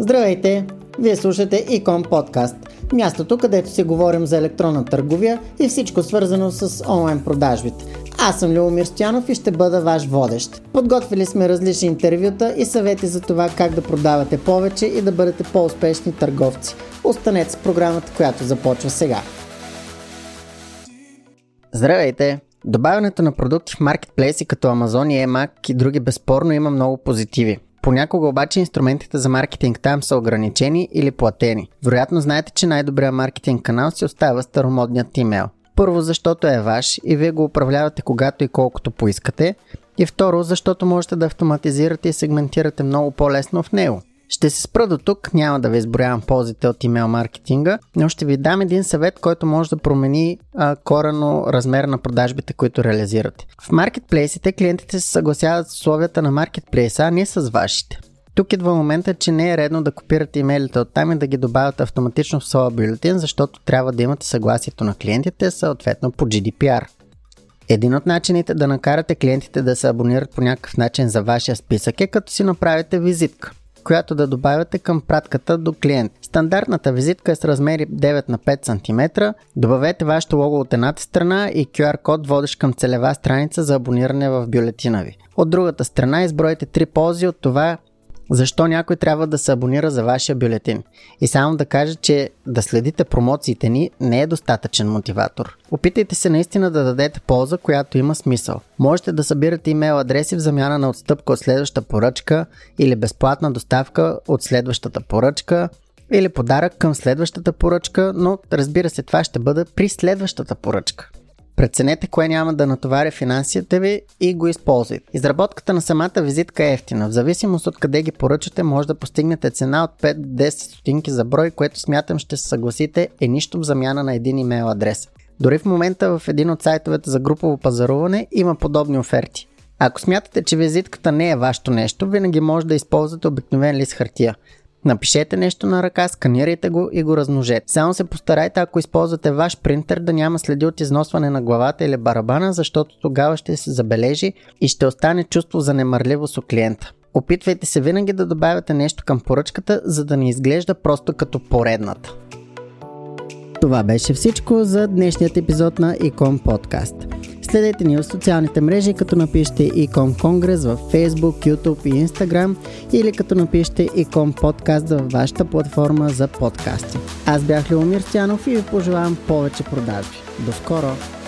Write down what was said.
Здравейте! Вие слушате Икон подкаст, мястото където си говорим за електронна търговия и всичко свързано с онлайн продажбите. Аз съм Любомир Стоянов и ще бъда ваш водещ. Подготвили сме различни интервюта и съвети за това как да продавате повече и да бъдете по-успешни търговци. Останете с програмата, която започва сега. Здравейте! Добавянето на продукти в маркетплейси като Amazon и EMAC и други безспорно има много позитиви. Понякога обаче инструментите за маркетинг там са ограничени или платени. Вероятно знаете, че най-добрият маркетинг канал си остава старомодният имейл. Първо, защото е ваш и вие го управлявате когато и колкото поискате. И второ, защото можете да автоматизирате и сегментирате много по-лесно в него. Ще се спра до тук, няма да ви изброявам ползите от имейл маркетинга, но ще ви дам един съвет, който може да промени а, корено размер на продажбите, които реализирате. В маркетплейсите клиентите се съгласяват с условията на маркетплейса, а не с вашите. Тук идва момента, че не е редно да копирате имейлите от там и да ги добавят автоматично в своя бюлетин, защото трябва да имате съгласието на клиентите, съответно по GDPR. Един от начините да накарате клиентите да се абонират по някакъв начин за вашия списък е като си направите визитка която да добавяте към пратката до клиент. Стандартната визитка е с размери 9 на 5 см. Добавете вашето лого от едната страна и QR код водещ към целева страница за абониране в бюлетина ви. От другата страна избройте три ползи от това защо някой трябва да се абонира за вашия бюлетин. И само да кажа, че да следите промоциите ни не е достатъчен мотиватор. Опитайте се наистина да дадете полза, която има смисъл. Можете да събирате имейл адреси в замяна на отстъпка от следващата поръчка или безплатна доставка от следващата поръчка или подарък към следващата поръчка, но разбира се това ще бъде при следващата поръчка. Преценете кое няма да натоваря финансите ви и го използвайте. Изработката на самата визитка е ефтина. В зависимост от къде ги поръчате, може да постигнете цена от 5-10 стотинки за брой, което смятам ще се съгласите е нищо в замяна на един имейл адрес. Дори в момента в един от сайтовете за групово пазаруване има подобни оферти. Ако смятате, че визитката не е вашето нещо, винаги може да използвате обикновен лист хартия. Напишете нещо на ръка, сканирайте го и го размножете. Само се постарайте, ако използвате ваш принтер, да няма следи от износване на главата или барабана, защото тогава ще се забележи и ще остане чувство за немърливост у клиента. Опитвайте се винаги да добавяте нещо към поръчката, за да не изглежда просто като поредната. Това беше всичко за днешният епизод на Икон Подкаст. Следете ни в социалните мрежи, като напишете Икон Конгрес в Facebook, YouTube и Instagram или като напишете Икон Подкаст във вашата платформа за подкасти. Аз бях Леомир Стянов и ви пожелавам повече продажби. До скоро!